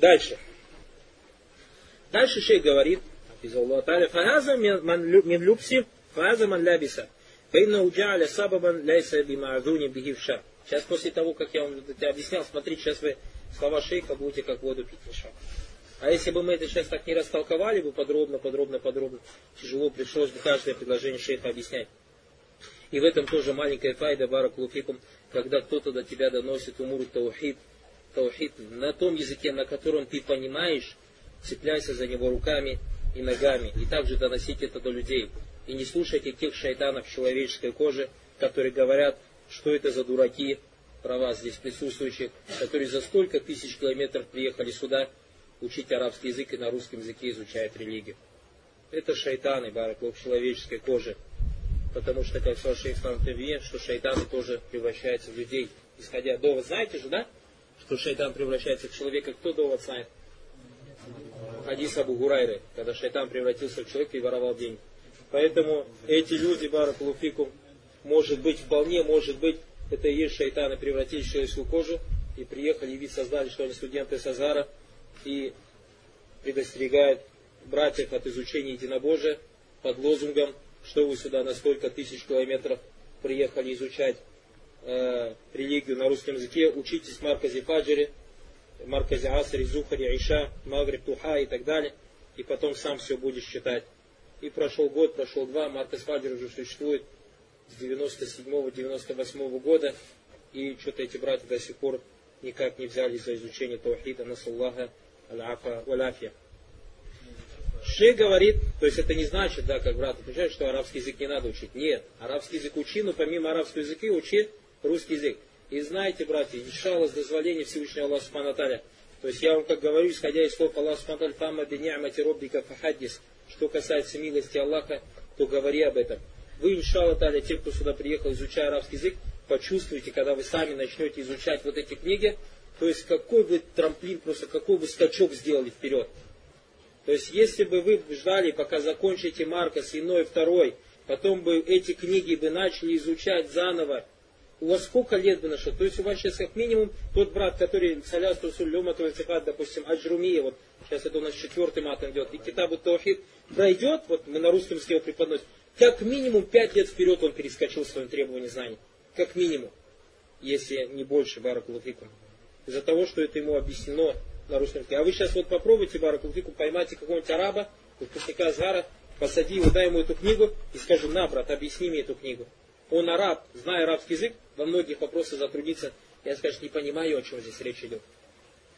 Дальше. Дальше шейх говорит, фагаза мин любси, фагаза ман лябиса. Фейна уджаля сабабан ляйса бимаазуни бигивша. Сейчас после того, как я вам это объяснял, смотрите, сейчас вы слова шейха будете как воду пить мешать. А если бы мы это сейчас так не растолковали бы подробно, подробно, подробно, тяжело пришлось бы каждое предложение шейха объяснять. И в этом тоже маленькая файда баракулуфикум, когда кто-то до тебя доносит умуру таухид, таухид на том языке, на котором ты понимаешь, цепляйся за него руками и ногами. И также доносить это до людей. И не слушайте тех шайтанов человеческой кожи, которые говорят, что это за дураки, про вас здесь присутствующих, которые за столько тысяч километров приехали сюда учить арабский язык и на русском языке изучают религию. Это шайтаны, бараклов человеческой кожи. Потому что, как сказал шейх Ислам что шайтаны тоже превращаются в людей. Исходя довод, знаете же, да? Что шайтан превращается в человека. Кто довод знает? Хадис Абу Гурайры, когда шайтан превратился в человека и воровал деньги. Поэтому эти люди, Баракулуфикум, может быть, вполне может быть, это и есть шайтаны, превратились в человеческую кожу и приехали, и вид создали, что они студенты Сазара, и предостерегают братьев от изучения единобожия под лозунгом, что вы сюда на сколько тысяч километров приехали изучать э, религию на русском языке, учитесь в Марказе Фаджире, Марказе Асри, Зухаре, Иша, Магриб, Туха и так далее, и потом сам все будешь читать. И прошел год, прошел два, Марказ Фаджир уже существует с 97-98 года, и что-то эти братья до сих пор никак не взялись за изучение Таухида, Насаллаха, Аль-Афа, Валяфия. Шей говорит, то есть это не значит, да, как брат отвечает, что арабский язык не надо учить. Нет, арабский язык учи, но помимо арабского языка учи русский язык. И знаете, братья, иншалла, с дозволения Всевышнего Аллаха Субхану То есть я вам, как говорю, исходя из слов Аллаха Субхану Фама бини'мати роббика фахаддис, что касается милости Аллаха, то говори об этом. Вы, иншалла, таля, те, кто сюда приехал, изучая арабский язык, почувствуете, когда вы сами начнете изучать вот эти книги, то есть какой бы трамплин, просто какой бы скачок сделали вперед. То есть если бы вы ждали, пока закончите Маркос, иной, второй, потом бы эти книги бы начали изучать заново, у вас сколько лет бы нашло? То есть у вас сейчас как минимум тот брат, который Саляс Тусуль Люма допустим, Аджрумия, вот сейчас это у нас четвертый матом идет, и Китабу Таухид пройдет, вот мы на русском языке его преподносим, как минимум пять лет вперед он перескочил в своем требовании знаний. Как минимум. Если не больше, Баракулуфикум. Из-за того, что это ему объяснено на русском языке. А вы сейчас вот попробуйте, Баракулуфикум, поймайте какого-нибудь араба, выпускника Азара, посади его, дай ему эту книгу и скажи, на, брат, объясни мне эту книгу. Он араб, зная арабский язык, во многих вопросах затруднится. Я скажу, не понимаю, о чем здесь речь идет.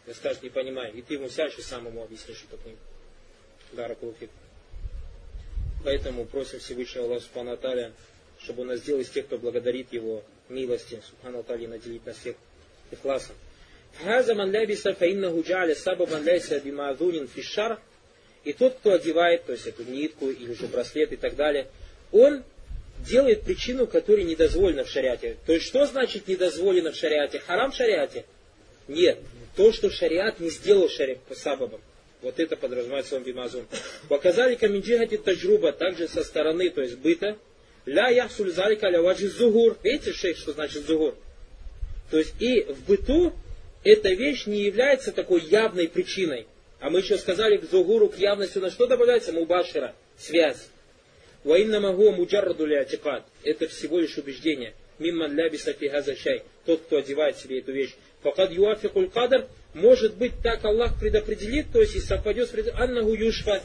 Я скажу, не понимаю. И ты ему сядешь и сам ему объяснишь эту книгу. Дара Поэтому просим Всевышнего Аллаха Субхану чтобы он нас сделал из тех, кто благодарит его милости. Субхану наделит нас всех ихласом. Хаза ман лябиса фаиннаху саба ман ляйса фишар. И тот, кто одевает, то есть эту нитку или же браслет и так далее, он делает причину, которая недозволена в шариате. То есть что значит недозволено в шариате? Харам в шариате? Нет. То, что шариат не сделал шари... сабабом. Вот это подразумевается он бимазун. Показали каминджихати таджруба также со стороны, то есть быта. Ля яхсуль залика ля ваджи зугур. Видите, шейх, что значит зугур? То есть и в быту эта вещь не является такой явной причиной. А мы еще сказали к зугуру, к явности на что добавляется? Мубашира, связь. Ваинна магу муджарраду Это всего лишь убеждение. Мимман лябиса фигаза чай. Тот, кто одевает себе эту вещь. Факад юафикуль кадр. Может быть, так Аллах предопределит, то есть и совпадет с Аннаху юшфа,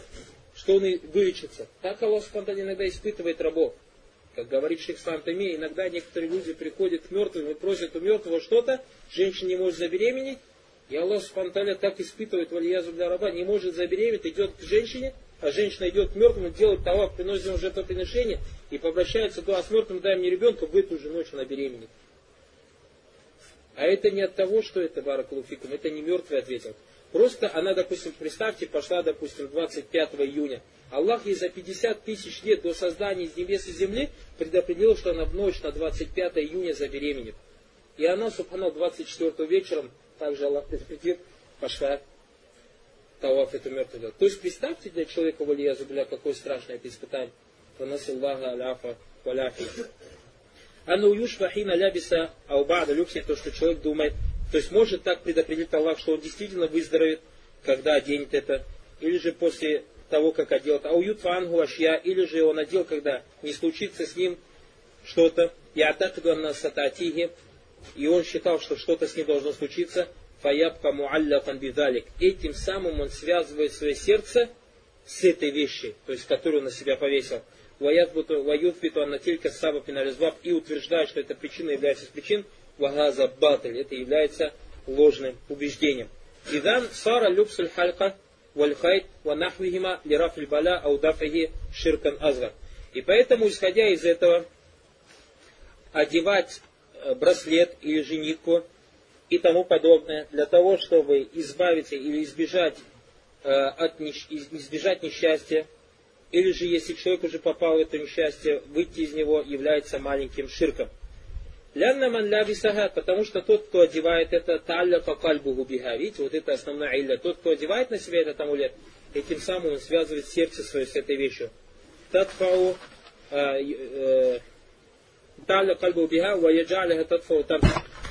что он и вылечится. Так Аллах спонтанно иногда испытывает рабов. Как говорит Шейх Сантами, иногда некоторые люди приходят к мертвым и просят у мертвого что-то, женщина не может забеременеть, и Аллах спонтанно так испытывает валиязу для раба, не может забеременеть, идет к женщине, а женщина идет к мертвому, делает талак, приносит ему жертвоприношение и попрощается, то, а с мертвым дай мне ребенка, в эту же ночь она беременеет. А это не от того, что это баракулуфикум, это не мертвый ответил. Просто она, допустим, представьте, пошла, допустим, 25 июня. Аллах ей за 50 тысяч лет до создания небес и земли предопределил, что она в ночь на 25 июня забеременеет. И она, субханал, 24 вечером, также Аллах предопределил, пошла таваф это мертвый делать. То есть представьте для человека, валия зубля, какое страшное это испытание. Ванасиллаха аляфа валяфи. Анну юшфа хина лябиса аубада люкси, то, что человек думает, то есть может так предопределить Аллах, что он действительно выздоровеет, когда оденет это, или же после того, как одел это. Ауют фангу ашья, или же он одел, когда не случится с ним что-то. Я на сататиги, и он считал, что что-то с ним должно случиться. Фаябка муаллафан бидалик. Этим самым он связывает свое сердце с этой вещи, то есть которую на себя повесил. Ваюфбиту аннатилька саба пинализбаб и утверждает, что эта причина является причин вагаза баталь. Это является ложным убеждением. Идан сара любсуль халька вальхайт ванахвихима лирафиль бала аудафахи ширкан азгар. И поэтому, исходя из этого, одевать э, браслет или женитку и тому подобное, для того, чтобы избавиться или избежать, э, от, избежать несчастья, или же если человек уже попал в это несчастье, выйти из него является маленьким ширком. Лянна ман лябисага, потому что тот, кто одевает это, талля кальбу биха. Видите, вот это основная илля. Тот, кто одевает на себя этот амулет, этим самым он связывает сердце свое с этой вещью. Татфау э, э, талля кальбу биха, ваяджаляха татфау там.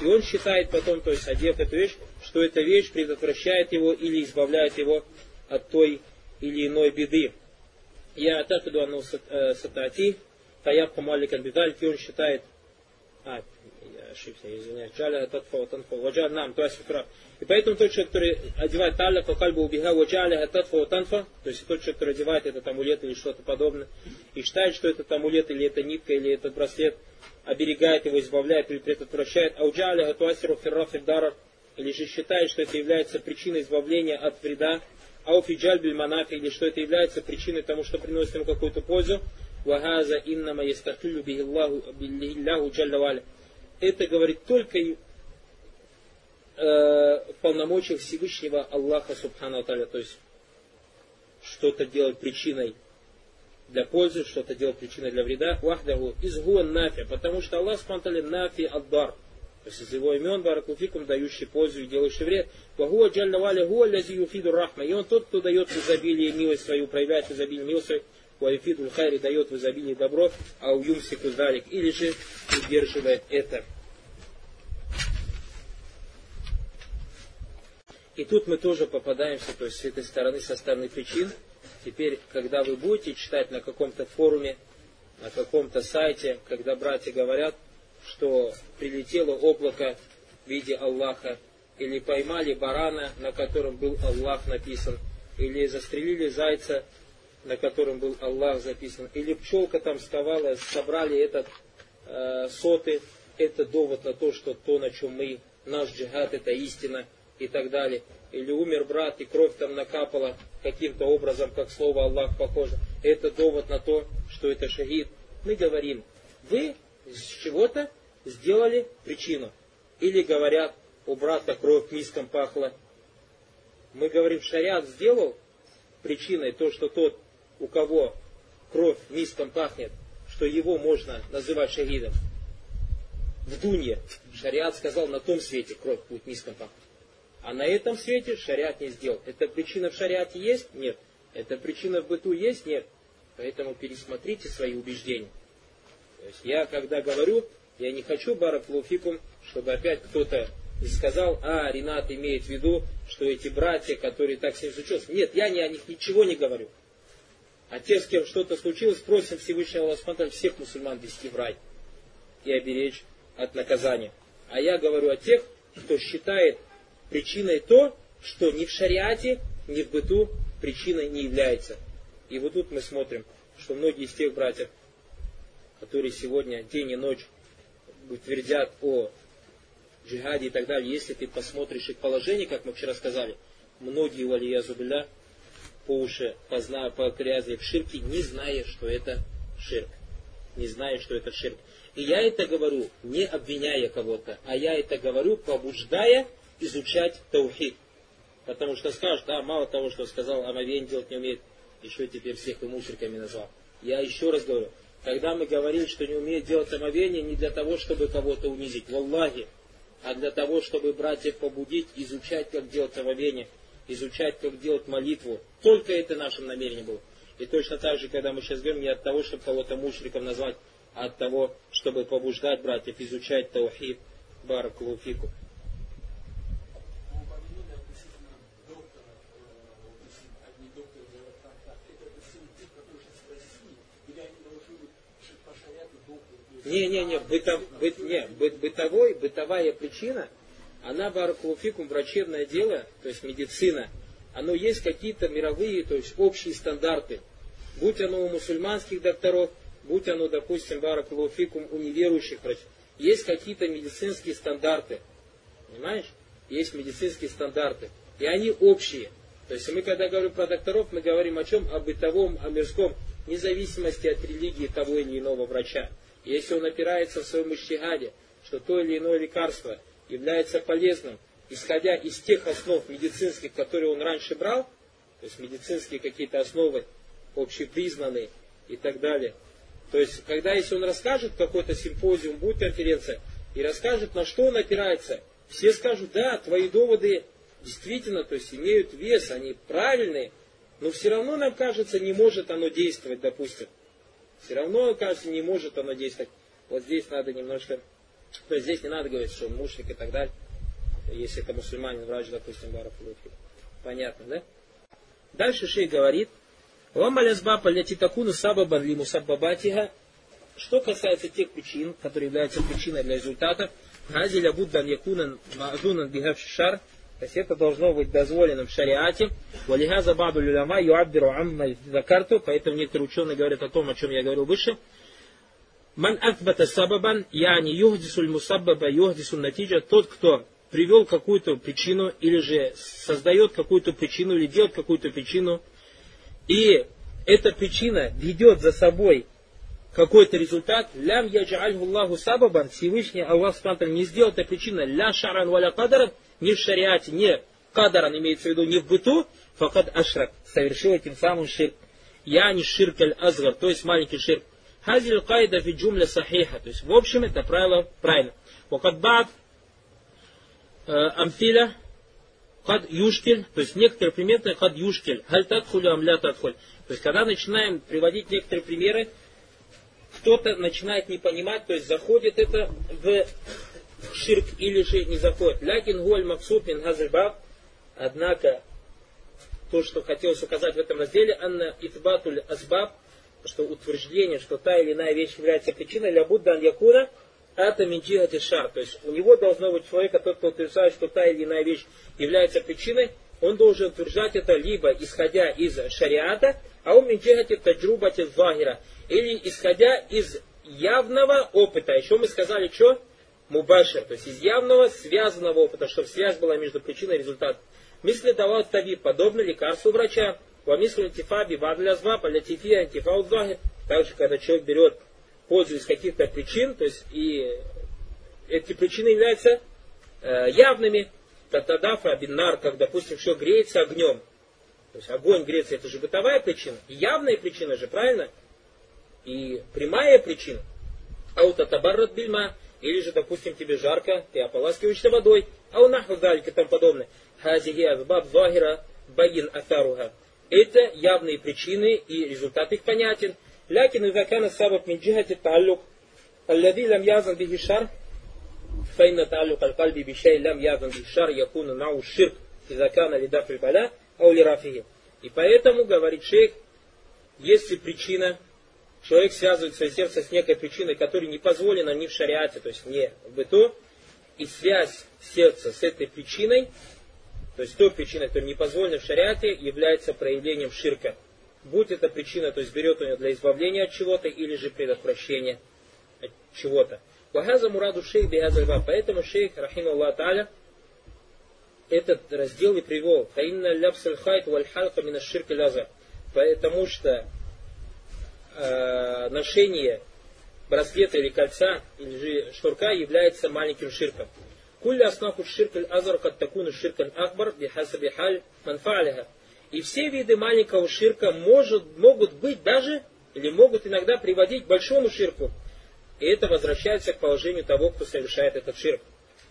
И он считает потом, то есть одев эту вещь, что эта вещь предотвращает его или избавляет его от той или иной беды. Я атафиду анну сатати, таябка маликан бидальки, он считает, а, ошибся, извиняюсь. Джаля татфа танфа. Ваджаль нам, то есть прав. И поэтому тот человек, который одевает талля по кальбу убега, ваджаля татфа танфа, то есть тот человек, который одевает этот амулет или что-то подобное, и считает, что этот амулет или эта нитка или этот браслет оберегает его, избавляет или предотвращает, а уджаля туасиру ферраф дарар, или же считает, что это является причиной избавления от вреда, ауфиджаль бильманафи, или что это является причиной тому, что приносит ему какую-то пользу, вахаза иннама ястахилю бихиллаху джалла это говорит только э, в полномочиях Всевышнего Аллаха Субхану Аталя, то есть что-то делать причиной для пользы, что-то делать причиной для вреда. Вахдаху изгуан нафи, потому что Аллах Субхану нафи аддар. То есть из его имен баракуфикум, дающий пользу и делающий вред. Вагуа джалля валя гуа лязи юфиду рахма. И он тот, кто дает изобилие милость свою, проявляет изобилие милость свою. Валифидуль хайри дает в изобилии добро, а у юмсику залик, или же удерживает это. И тут мы тоже попадаемся, то есть с этой стороны, со стороны причин. Теперь, когда вы будете читать на каком-то форуме, на каком-то сайте, когда братья говорят, что прилетело облако в виде Аллаха, или поймали барана, на котором был Аллах написан, или застрелили зайца, на котором был Аллах записан, или пчелка там сковала, собрали этот э, соты, это довод на то, что то, на чем мы, наш джихад, это истина и так далее. Или умер брат, и кровь там накапала каким-то образом, как слово Аллах похоже. Это довод на то, что это шахид. Мы говорим, вы с чего-то сделали причину. Или говорят, у брата кровь миском пахла. Мы говорим, шариат сделал причиной то, что тот у кого кровь низком пахнет, что его можно называть шахидом. В Дунье шариат сказал, на том свете кровь будет низком пахнуть. А на этом свете шариат не сделал. Это причина в шариате есть? Нет. Это причина в быту есть? Нет. Поэтому пересмотрите свои убеждения. То есть я, когда говорю, я не хочу бараклуфикум, чтобы опять кто-то сказал, а, Ренат имеет в виду, что эти братья, которые так с ним случилось. Нет, я не, о них ничего не говорю. А те, с кем что-то случилось, просим Всевышнего Аллаха всех мусульман вести в рай и оберечь от наказания. А я говорю о тех, кто считает причиной то, что ни в шариате, ни в быту причиной не является. И вот тут мы смотрим, что многие из тех братьев, которые сегодня день и ночь твердят о джихаде и так далее, если ты посмотришь их положение, как мы вчера сказали, многие, валия зубилля, по уши, позна, погрязли в ширке, не зная, что это ширк. Не зная, что это ширк. И я это говорю, не обвиняя кого-то, а я это говорю, побуждая изучать таухид. Потому что скажут, да, мало того, что сказал, омовение делать не умеет, еще теперь всех и мусорками назвал. Я еще раз говорю, когда мы говорим, что не умеет делать омовение, не для того, чтобы кого-то унизить, в Аллахе, а для того, чтобы братьев побудить, изучать, как делать омовение, изучать, как делать молитву. Только это нашим намерением было. И точно так же, когда мы сейчас говорим, не от того, чтобы кого-то мушриком назвать, а от того, чтобы побуждать братьев изучать таухид, баракулуфику. Не, не, не, бытов, быт, не быт, бытовой, бытовая причина, она баракулуфикум, врачебное дело, то есть медицина, оно есть какие-то мировые, то есть общие стандарты. Будь оно у мусульманских докторов, будь оно, допустим, баракулуфикум у неверующих врачей. Есть какие-то медицинские стандарты. Понимаешь? Есть медицинские стандарты. И они общие. То есть мы когда говорим про докторов, мы говорим о чем? О бытовом, о мирском, вне зависимости от религии того или иного врача. Если он опирается в своем ищтигаде, что то или иное лекарство является полезным, исходя из тех основ медицинских, которые он раньше брал, то есть медицинские какие-то основы общепризнанные и так далее. То есть, когда если он расскажет какой-то симпозиум, будет конференция, и расскажет, на что он опирается, все скажут, да, твои доводы действительно, то есть имеют вес, они правильные, но все равно нам кажется, не может оно действовать, допустим. Все равно, кажется, не может оно действовать. Вот здесь надо немножко... То есть здесь не надо говорить, что он мушник и так далее. Если это мусульманин, врач, допустим, баракулуфи. Понятно, да? Дальше шей говорит, мусаббабатиха. Что касается тех причин, которые являются причиной для результата, Газиля буддан якунан ма'дунан бихав шар, то есть это должно быть дозволено в шариате. Валихаза баду люляма юаббиру амма закарту. Поэтому некоторые ученые говорят о том, о чем я говорил выше. Ман акбата сабабан, яни юхдисуль мусаббаба юхдисуль натиджа. Тот, кто привел какую-то причину, или же создает какую-то причину, или делает какую-то причину, и эта причина ведет за собой какой-то результат, лям яджальху Аллаху сабабан, Всевышний Аллах Субтитры не сделал этой причиной, ля шаран валя кадаран, ни в шариате, ни кадаран, имеется в виду, не в быту, факад ашрак, совершил этим самым ширк. Я не ширк аль-азгар, то есть маленький ширк. Хазиль кайда фи джумля сахиха, то есть в общем это правило правильно. Вакад бад э, амфиля кад юшкель, то есть некоторые примеры кад юшкель, халь тадхулю амля тадхуль. То есть когда начинаем приводить некоторые примеры, кто-то начинает не понимать, то есть заходит это в ширк или же не заходит. Лякин гуаль максут мин газальбаб. Однако, то, что хотелось указать в этом разделе, анна итбатуль азбаб, что утверждение, что та или иная вещь является причиной, для Будда якуна, это минджигати шар. То есть у него должно быть человека, тот, кто утверждает, что та или иная вещь является причиной, он должен утверждать это либо исходя из шариата, а у минджигати таджрубати вагира, или исходя из явного опыта. Еще мы сказали, что? Мубашир, то есть из явного связанного опыта, чтобы связь была между причиной и результатом. Мисли давал таби, подобно лекарству врача. Во мислю антифаби, вадля зва, палятифия, антифа Также, когда человек берет пользу из каких-то причин, то есть и эти причины являются э, явными, татадафа, бинар, как, допустим, все греется огнем. То есть огонь греется, это же бытовая причина. И явная причина же, правильно? И прямая причина. Аутатабаррат бильма, или же, допустим, тебе жарко, ты ополаскиваешься водой. А у нахва и тому подобное. Хазиги азбаб захира баин атаруха. Это явные причины и результат их понятен. Лякин и закана сабаб минджихати таллюк. Аллади лам язан бихишар. Файна таллюк аль-кальби бишай лам язан бихишар якуну нау ширк. И закана лида прибаля аули рафиги. И поэтому, говорит шейх, если причина человек связывает свое сердце с некой причиной, которая не позволена ни в шариате, то есть не в быту, и связь сердца с этой причиной, то есть той причиной, которая не позволена в шариате, является проявлением ширка. Будь это причина, то есть берет у него для избавления от чего-то, или же предотвращения от чего-то. Вахаза мураду шейх бихазальва. Поэтому шейх, рахим Аллах этот раздел и привел. Фаинна ляпсаль хайт валь мина ширка ляза. Потому что э, ношение браслета или кольца или же шнурка является маленьким ширком. Кулля основу ширк азар кад такуну ширкан ахбар бихасаби халь манфа'ляха. И все виды маленького ширка может, могут быть даже, или могут иногда приводить к большому ширку. И это возвращается к положению того, кто совершает этот ширк.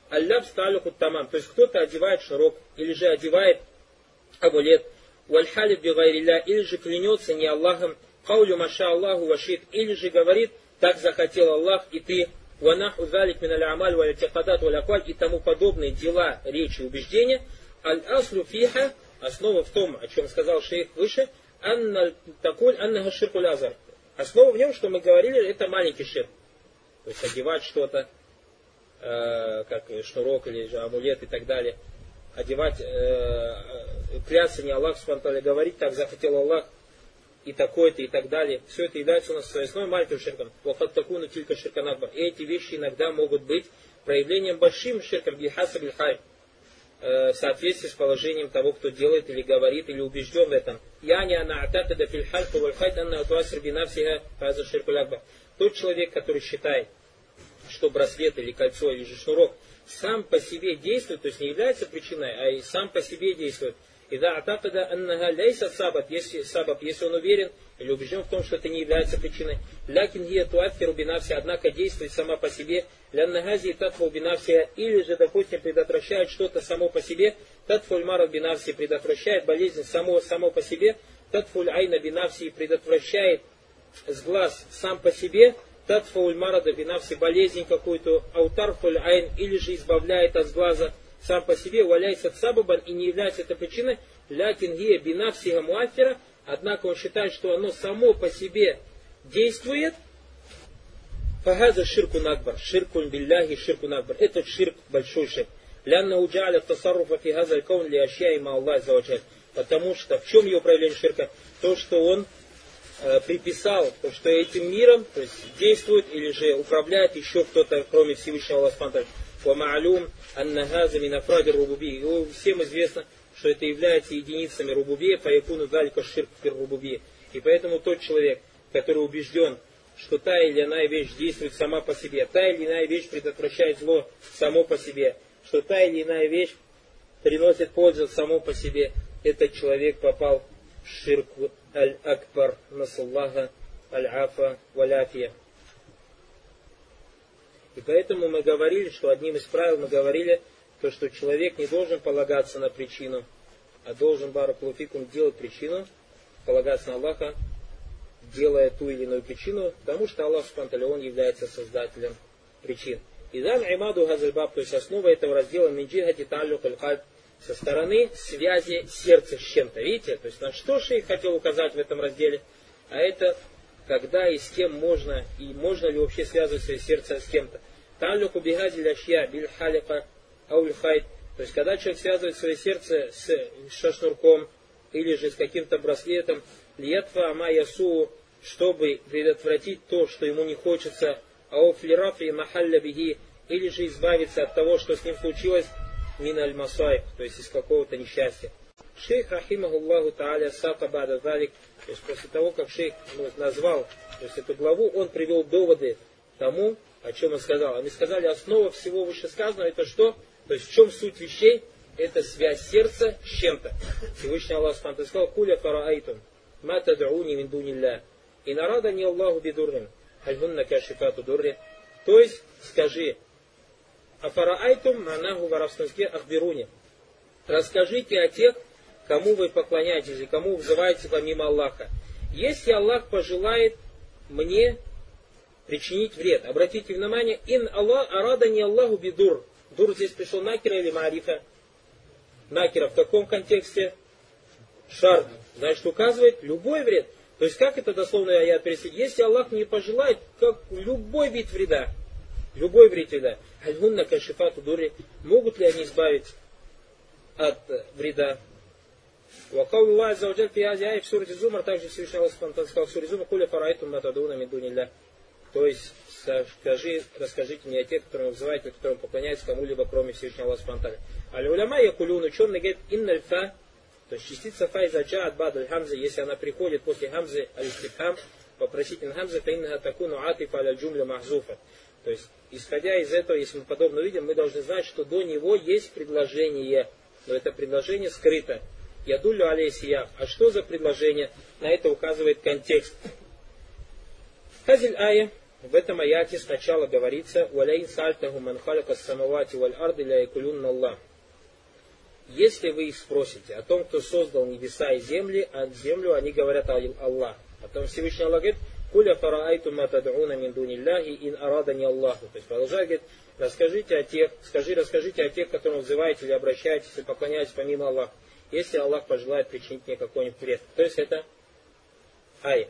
Алляб сталюху тамам. То есть кто-то одевает широк, или же одевает амулет, вальхалиб бигайрилля, или же клянется не Аллахом, Каулю маша Аллаху вашит, или же говорит, так захотел Аллах, и ты, ванаху залик миналь амаль валя тихадат валя и тому подобные дела, речи, убеждения, аль аслю фиха, основа в том, о чем сказал шейх выше, анна такой анна ширкуль азар. Основа в нем, что мы говорили, это маленький ширк. То есть одевать что-то, э, как шнурок или же амулет и так далее. Одевать, э, э клясться не Аллах говорить, так захотел Аллах, и такой-то, и так далее. Все это является у нас основой маленьким ширком. Вахат такуну тилька. И эти вещи иногда могут быть проявлением большим ширком бихаса бильхай э, в соответствии с положением того, кто делает или говорит, или убежден в этом. Я не ана атакада филь хальфа валь хайт анна атуасир бинавсиха фаза ширкулякба. Тот человек, который считает, что браслет или кольцо или же шнурок сам по себе действует, то есть не является причиной, а и сам по себе действует, Ида атакада аннага ляйса сабат, если сабат, если он уверен или убежден в том, что это не является причиной. Лякин гия туатфиру бинавси, однако действует сама по себе. Ляннагази татфу бинавси, или же, допустим, предотвращает что-то само по себе. Татфуль марат бинавси предотвращает болезнь само, само по себе. Татфуль айна бинавси предотвращает с глаз сам по себе. Татфуль марада бинавси болезнь какую-то. Аутарфуль айн, или же избавляет от глаза сам по себе валяется сабабан и не является это причиной, лякин гия бинавсига муафира, однако он считает, что оно само по себе действует, Фагаза ширку накбар, ширку билляхи ширку накбар. Это ширк, большой ширк. Лянна уджаля тасарруфа фи газа каун ли ашья има Аллах заваджаль. Потому что, в чем его проявление ширка? То, что он э, приписал, то, что этим миром то есть, действует или же управляет еще кто-то, кроме Всевышнего Аллаха ومعلوم أن هذا من أفراد الربوبية. Всем известно, что это является единицами рубубия, поякуну далька ширк фир рубубия. И поэтому тот человек, который убежден, что та или иная вещь действует сама по себе, та или иная вещь предотвращает зло само по себе, что та или иная вещь приносит пользу само по себе, этот человек попал в ширк аль-акбар, насаллаха, аль-афа, валяфия. И поэтому мы говорили, что одним из правил мы говорили, то, что человек не должен полагаться на причину, а должен баракулуфикум делать причину, полагаться на Аллаха, делая ту или иную причину, потому что Аллах Субтитры, является создателем причин. И дан имаду газальбаб, то есть основа этого раздела минджихати талюк аль со стороны связи сердца с чем-то. Видите? То есть на что шейх хотел указать в этом разделе? А это когда и с кем можно, и можно ли вообще связывать свое сердце с кем-то. Талюку бигазиль ашья биль халика ауль хайт. То есть, когда человек связывает свое сердце с шашнурком или же с каким-то браслетом, лиятфа ама ясу, чтобы предотвратить то, что ему не хочется, ауфлирафи махалля биги, или же избавиться от того, что с ним случилось, мин аль масайб, то есть из какого-то несчастья. Шейх Рахимахуллаху Тааля Сака Бада Далик, то есть после того, как шейх ну, назвал то есть эту главу, он привел доводы тому, о чем он сказал. Они сказали, основа всего вышесказанного это что? То есть в чем суть вещей? Это связь сердца с чем-то. Всевышний Аллах Субхану сказал, Куля фараайтум, ма тадауни мин дунилля, и нарада не Аллаху бидуррин, хальгунна кашифату дурри. То есть, скажи, афараайтум манаху в арабском языке ахбируни. Расскажите о тех, кому вы поклоняетесь и кому взываете помимо Аллаха. Если Аллах пожелает мне причинить вред, обратите внимание, ин Аллах арада не Аллаху бидур. Дур здесь пришел накера или марифа? Накера в каком контексте? Шарт. Значит, указывает любой вред. То есть, как это дословно я перевести? Если Аллах не пожелает, как любой вид вреда, любой вред вреда, альгунна кашифату дури, могут ли они избавить от вреда? وقول الله عز وجل في هذه آية в суре Зумар, также Всевышний Аллах сказал в суре Зумар, «Куля фарайтум матадуна мин дунилля». То есть, скажи, расскажите мне о тех, которым вызываете, которым поклоняются кому-либо, кроме Всевышнего Аллаха Субтитры. Аль-Уляма якулюн, ученый говорит, инналь фа, то есть частица фа из аджа от бад хамзы, если она приходит после хамзы аль-истибхам, вопросительный хамзы, то инна такуну атифа аля джумля махзуфа. То есть, исходя из этого, если мы подобно видим, мы должны знать, что до него есть предложение, но это предложение скрыто. Ядулю алейсия. А что за предложение? На это указывает контекст. Хазиль ая. В этом аяте сначала говорится «Валяин сальтаху ман халака самавати валь арды ля якулюнна Аллах». Если вы их спросите о том, кто создал небеса и земли, а землю они говорят Аллах. Потом Всевышний Аллах говорит, Куля фараайту матадуна мин дунилляхи ин арадани Аллаху. То есть продолжает, говорит, расскажите о тех, скажи, расскажите о тех, которым взываете или обращаетесь и поклоняетесь помимо Аллаха если Аллах пожелает причинить мне какой-нибудь вред. То есть это ай.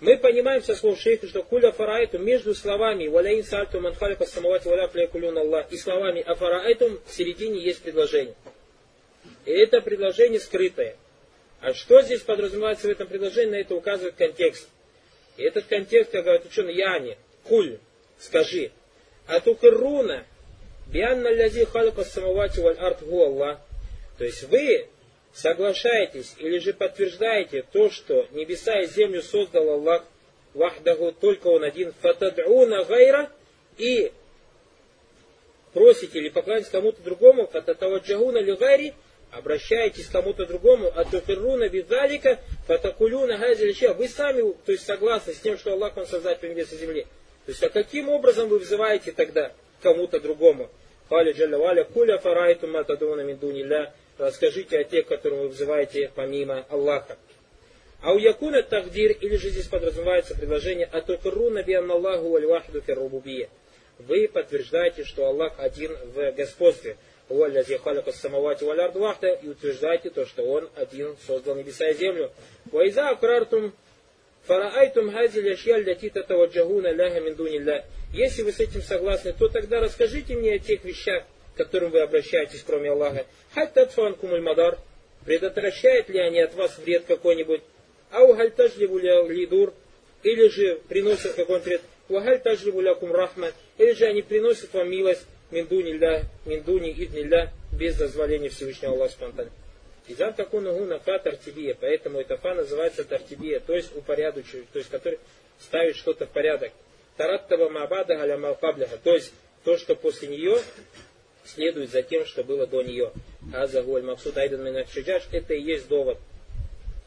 Мы понимаем со слов шейха, что куля фараайтум между словами валяин сальту манхалика самавати валя флякулюн Аллах и словами афараайтум в середине есть предложение. И это предложение скрытое. А что здесь подразумевается в этом предложении, на это указывает контекст. И этот контекст, как говорят ученые, яни, куль, скажи. А тукруна, бианна лязи халака самавати валь арт Аллах. То есть вы соглашаетесь или же подтверждаете то, что небеса и землю создал Аллах вахдаху, только Он один, фатад'уна гайра, и просите или поклоняетесь кому-то другому, фататаваджахуна ли гайри, обращаетесь к кому-то другому, а туфирруна бидалика, фатакулюна газилища. Вы сами, то есть согласны с тем, что Аллах Он создатель небес и земли. То есть, а каким образом вы вызываете тогда кому-то другому? Халя джалля валя куля фарайту матадуна миндунилля расскажите о тех, которых вы вызываете помимо Аллаха. А у Якуна Тагдир, или же здесь подразумевается предложение «Атукруна би Аллаху валь-вахду фиррубубия». Вы подтверждаете, что Аллах один в господстве. Уаллязи халака самавати валярд вахта и утверждаете то, что Он один создал небеса и землю. Вайза акрартум фараайтум хазиль ашьяль лятита таваджагуна ляха. Если вы с этим согласны, то тогда расскажите мне о тех вещах, которым вы обращаетесь, кроме Аллаха. Хаттатфан кумуль мадар. Предотвращают ли они от вас вред какой-нибудь? Ау хальтажливу лидур. Или же приносят какой-нибудь вред. Вахаль тажливу лякум рахма. Или же они приносят вам милость. Миндуни ля, миндуни идни без дозволения Всевышнего Аллаха Спонтанно. Изан такуна гуна фа тартибия, поэтому это фа называется тартибия, то есть упорядочивать, то есть который ставит что-то в порядок. Тараттаба мабада галя то есть то, что после нее следует за тем, что было до нее. Азагуль Максуд Айдан Минахшиджаш, это и есть довод,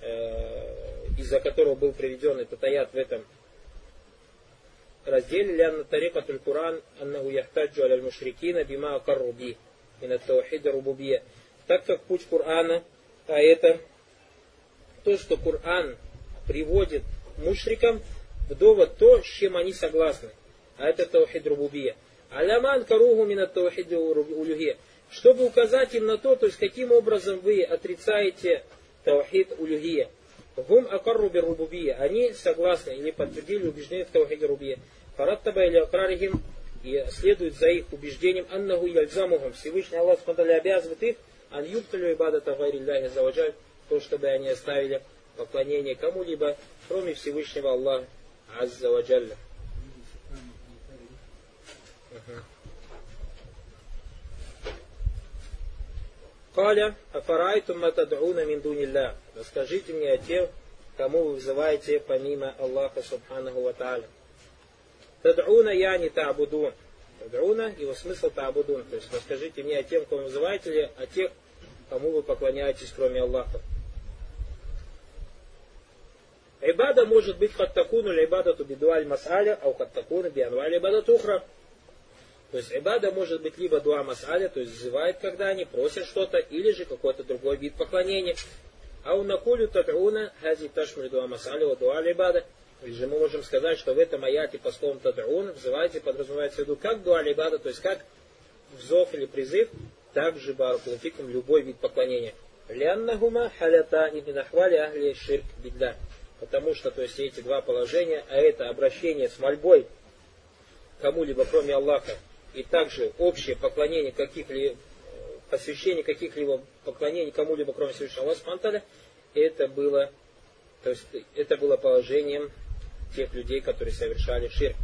э, из-за которого был приведен этот аят в этом разделе. Лянна тарика Куран, аннаху яхтаджу аль мушрикина бима акарруби, мина таухида рубубия. Так как путь Кур'ана, а это то, что Кур'ан приводит мушрикам в довод то, с чем они согласны. А это таухид рубубия. Аляман каруху мина таухиди. Чтобы указать им на то, то есть каким образом вы отрицаете таухид улюхия. Гум акарру рубубия. Они согласны или подтвердили убеждение в таухиде рубия. Фараттаба или акрарихим и следует за их убеждением аннаху яльзамухам. Всевышний Аллах смотрели обязывает их ан юбталю ибадата гайрилляхи заваджаль, то, чтобы они оставили поклонение кому-либо, кроме Всевышнего Аллаха Азза Ваджалля. Каля, афарайтум матадуна мин дунилля. Расскажите мне о тех, кому вы вызываете помимо Аллаха Субханаху Ва Тааля. Тадуна я не табудун. Тадуна, его смысл табудун. То есть расскажите мне о тем, кого вы вызываете, или о тех, кому вы поклоняетесь, кроме Аллаха. Ибада может быть хаттакуну либадату бидуаль масаля, а у хаттакуну бианваль ибадату ухра. То есть ибада может быть либо дуа масаля, то есть взывает, когда они просят что-то, или же какой-то другой вид поклонения. А у накулю тад'уна хази ташмри дуа масаля ва дуа ибада. Или же мы можем сказать, что в этом аяте по словам тад'ун взываете, подразумевается в виду как дуа ибада, то есть как взов или призыв, так же баракулуфикум любой вид поклонения. Ляннахума халята и минахвали ахли ширк бидда. Потому что, то есть, эти два положения, а это обращение с мольбой кому-либо, кроме Аллаха, и также общее поклонение каких-либо, посвящение каких-либо поклонений кому-либо, кроме Всевышнего Аллаха это было, то есть, это было положением тех людей, которые совершали ширк.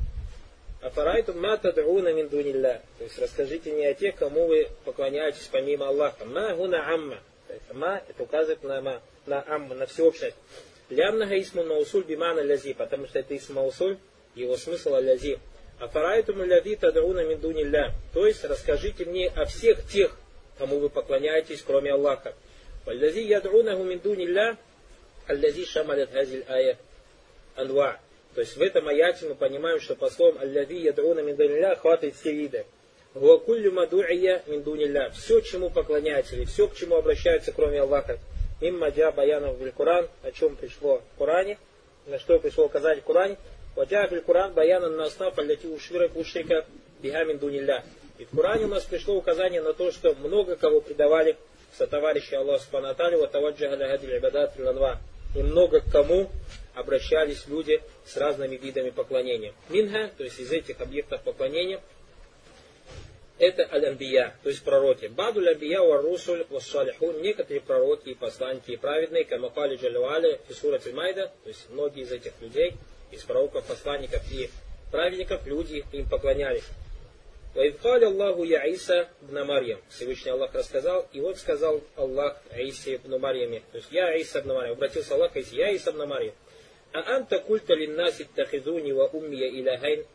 Афарайту ма тад'уна мин дунилля. То есть расскажите мне о тех, кому вы поклоняетесь помимо Аллаха. Ма гуна амма. То есть ма это указывает на ма, на амма, на всеобщность. Ляннага исму маусуль бимана лязи, потому что это исм маусуль, его смысл алязи. Афарайтум ляви тадауна миндунилля. То есть расскажите мне о всех тех, кому вы поклоняетесь, кроме Аллаха. Валлязи яд'унаху миндунилля, аллязи шамалят хазиль ая анва. То есть в этом аяте мы понимаем, что по словам алляви яд'уна миндунилля хватает все виды. Гуакуллю маду'ия миндунилля. Все, чему поклоняются, или все, к чему обращаются, кроме Аллаха. Мимма джа баянов в Коран, о чем пришло в Коране, на что пришло указать в Коране. Ваджа в Коран баянан на основ аллати уширак ушрика бихамин дунилля. И в Коране у нас пришло указание на то, что много кого предавали сотоварища Аллаха Субхану Аталию, ватаваджа ля гадиль ибадат ланва. и много к кому обращались люди с разными видами поклонения. Минха, то есть из этих объектов поклонения, это аль-анбия, то есть пророки. Баду аль-анбия ва русуль ва шалихун, некоторые пророки и посланники и праведные, камапали джалюали и сурат майда, то есть многие из этих людей, из пророков, посланников и праведников, люди им поклонялись. Ваидхали Аллаху я Иса бна Марьям. Всевышний Аллах рассказал, и вот сказал Аллах Исе ибн Марьяме. То есть я Иса ибн Марьям. Обратился Аллах к Исе, я Иса ибн Марьям. А анта культа линнаси тахизуни ва уммия иляхайн.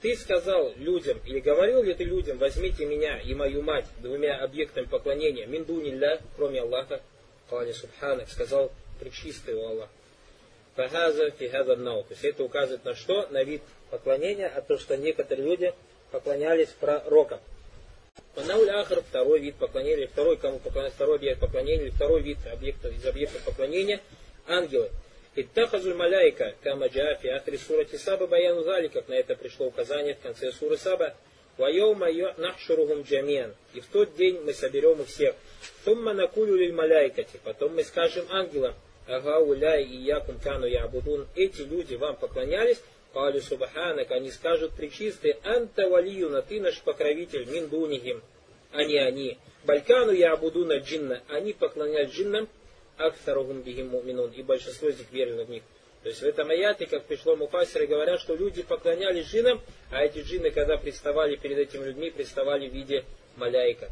Ты сказал людям, или говорил ли ты людям, возьмите меня и мою мать двумя объектами поклонения, миндунилля, кроме Аллаха, Кали Субханак, сказал причистый Аллах. Фахаза фихаза нау. То есть это указывает на что? На вид поклонения, а то, что некоторые люди поклонялись пророкам. Науль Ахр, второй вид поклонения, второй, кому поклонялись, второй объект поклонения, второй вид объекта, из объектов поклонения, ангелы. Иттахазуль маляйка, кама джафи, ахри сурати саба баяну зали, как на это пришло указание в конце суры саба. Вайома нахшурухум джамиан. И в тот день мы соберем их всех. Тумма накулю лиль маляйкати. Потом мы скажем ангелам, ага уляй и якум кану ябудун. Эти люди вам поклонялись, Кали Субханак, они скажут причистые, Анта валиюна, ты наш покровитель, миндунихим, а не они. Балькану я абудуна джинна, они поклонялись джиннам, Аксаругум бихим муминун, и большинство из них верило в них. То есть в этом аяте, как пришло муфасеры, говорят, что люди поклонялись джиннам, а эти джинны, когда приставали перед этими людьми, приставали в виде маляйка.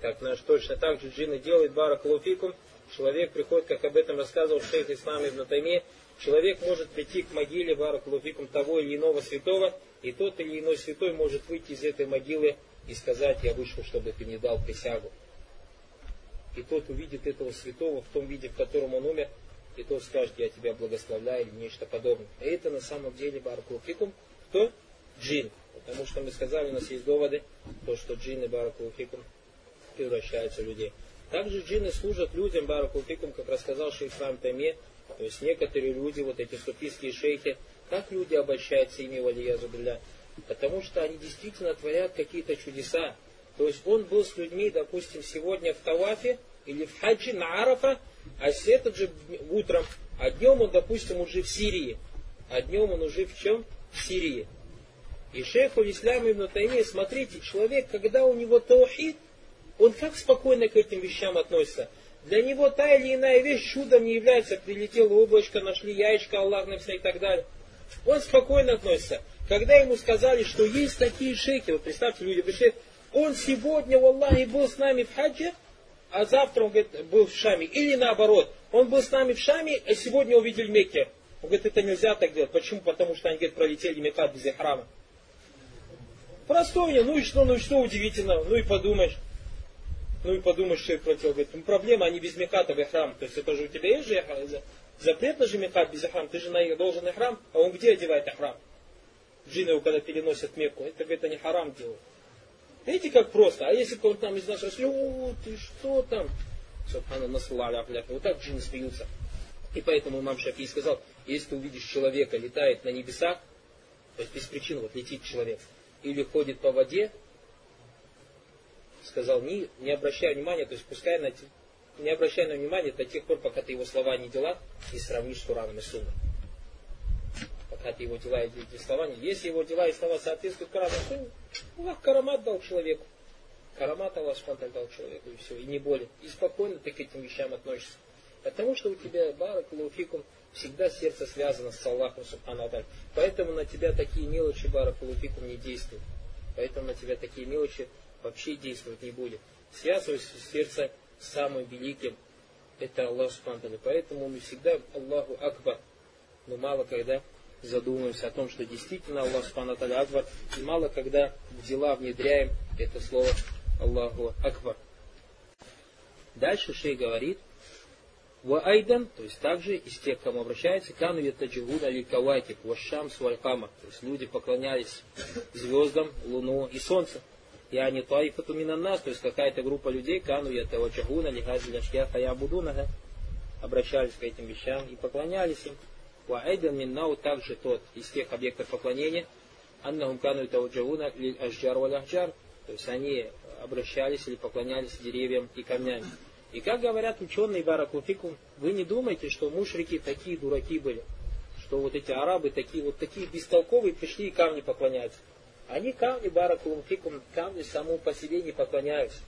Как наш точно так же джинны делают баракалуфикум, человек приходит, как об этом рассказывал шейх Ислам ибн Тайми, человек может прийти к могиле баракалуфикум того или иного святого, и тот или иной святой может выйти из этой могилы и сказать, я вышел, чтобы ты мне дал присягу и тот увидит этого святого в том виде, в котором он умер, и тот скажет, я тебя благословляю или нечто подобное. И это на самом деле Баракулфикум, кто? Джин. Потому что мы сказали, у нас есть доводы, то, что джин и Баракулфикум превращаются в людей. Также джинны служат людям Баракулфикум, как рассказал шейх Сам Тайме, то есть некоторые люди, вот эти суфийские шейхи, как люди обольщаются ими валия зубля? Потому что они действительно творят какие-то чудеса. То есть он был с людьми, допустим, сегодня в Тавафе или в Хаджи на Арафа, а этот же утром, а днем он, допустим, уже в Сирии. А днем он уже в чем? В Сирии. И шейху Ислам ибн Таймия, смотрите, человек, когда у него таухид, он как спокойно к этим вещам относится. Для него та или иная вещь чудом не является. Прилетело облачко, нашли яичко, Аллах написал и так далее. Он спокойно относится. Когда ему сказали, что есть такие шейхи, вот представьте, люди пришли, он сегодня, в Аллахе, был с нами в хаджи, а завтра он говорит, был в Шаме. Или наоборот, он был с нами в Шаме, а сегодня увидел Мекке. Он говорит, это нельзя так делать. Почему? Потому что они, говорит, пролетели Мекат без храма. Простое, ну и что, ну и что удивительно, ну и подумаешь. Ну и подумаешь, что я против. Говорит, ну проблема, они без Меката в храм. То есть это же у тебя есть же запрет на же Мекат без храм. Ты же на должен храм, а он где одевает храм? Джины его когда переносят Мекку, это, говорит, они харам делают. Видите, как просто. А если кто-то там из нас спросит, о, ты что там? Субхана насалля Вот так джинны смеются. И поэтому имам Шафи сказал, если ты увидишь человека, летает на небесах, то есть без причин вот летит человек, или ходит по воде, сказал, не, не обращай внимания, то есть пускай на, не обращай на внимание до тех пор, пока ты его слова не дела, и сравнишь с Кураном и Сунной пока ты его дела и слова не. Если его дела и слова соответствуют Корану, то Аллах карамат дал человеку. Карамат Аллах Субхану дал человеку, и все, и не более. И спокойно ты к этим вещам относишься. Потому что у тебя, барак луфикум, всегда сердце связано с Аллахом Субхану Поэтому на тебя такие мелочи, барак луфикум, не действуют. Поэтому на тебя такие мелочи вообще действовать не будет. Связывай сердце с самым великим, это Аллах Субхану Поэтому мы всегда Аллаху Акбар. Но мало когда задумаемся о том, что действительно Аллах Субхану Акбар, и мало когда в дела внедряем это слово Аллаху Акбар. Дальше Шей говорит, Ва айдан, то есть также из тех, кому обращается, кану ятаджигуна ли кавайкиб, вашам свалькама. То есть люди поклонялись звездам, луну и солнцу. И они таифату нас, то есть какая-то группа людей, кану ятаваджагуна ли хази ляшкяха ябудунага, обращались к этим вещам и поклонялись им. Ваайдан миннау также тот из тех объектов поклонения, аннахум кану тауджауна лиль ашджар ахджар, то есть они обращались или поклонялись деревьям и камням. И как говорят ученые Баракуфикум, вы не думайте, что мушрики такие дураки были, что вот эти арабы такие вот такие бестолковые пришли и камни поклоняются. Они камни Баракуфикум, камни самому по себе не поклоняются.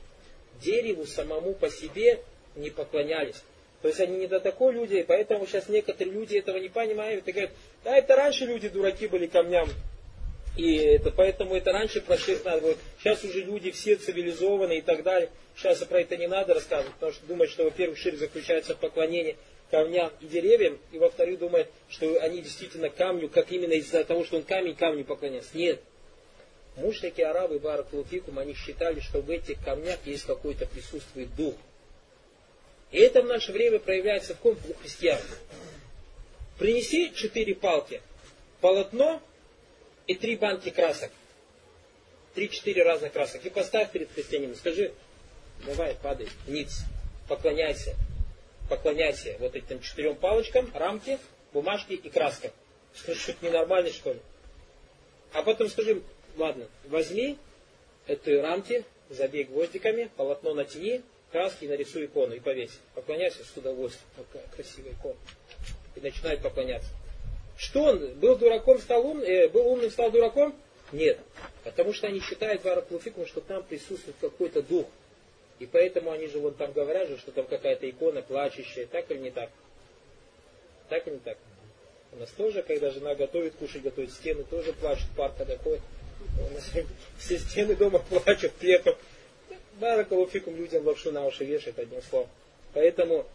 Дереву самому по себе не поклонялись. То есть они не до такой люди, и поэтому сейчас некоторые люди этого не понимают и говорят, да это раньше люди дураки были камням. И это, поэтому это раньше про надо было. Сейчас уже люди все цивилизованные и так далее. Сейчас про это не надо рассказывать, потому что думают, что, во-первых, ширк заключается в поклонении камням и деревьям, и во-вторых, думают, что они действительно камню, как именно из-за того, что он камень, камню поклоняется. Нет. Мушрики, арабы, баракулуфикум, они считали, что в этих камнях есть какой-то присутствует дух. И это в наше время проявляется в ком? У христиан. Принеси четыре палки, полотно и три банки красок. Три-четыре разных красок. И поставь перед христианином. Скажи, давай, падай, ниц, поклоняйся. Поклоняйся вот этим четырем палочкам, рамки, бумажки и краска. Что, что то ненормально, что ли? А потом скажи, ладно, возьми эти рамки, забей гвоздиками, полотно натяни, краски и нарисуй икону и повесь. Поклоняйся с удовольствием. Какая красивая икона. И начинает поклоняться. Что он? Был дураком, стал ум, э, был умным, стал дураком? Нет. Потому что они считают Вараклуфикум, что там присутствует какой-то дух. И поэтому они же вот там говорят же, что там какая-то икона плачущая. Так или не так? Так или не так? У нас тоже, когда жена готовит, кушать готовит, стены тоже плачут, пар когда ходит. Все стены дома плачут, летом. Баракалуфикум людям лапшу на уши вешает одним словом. Поэтому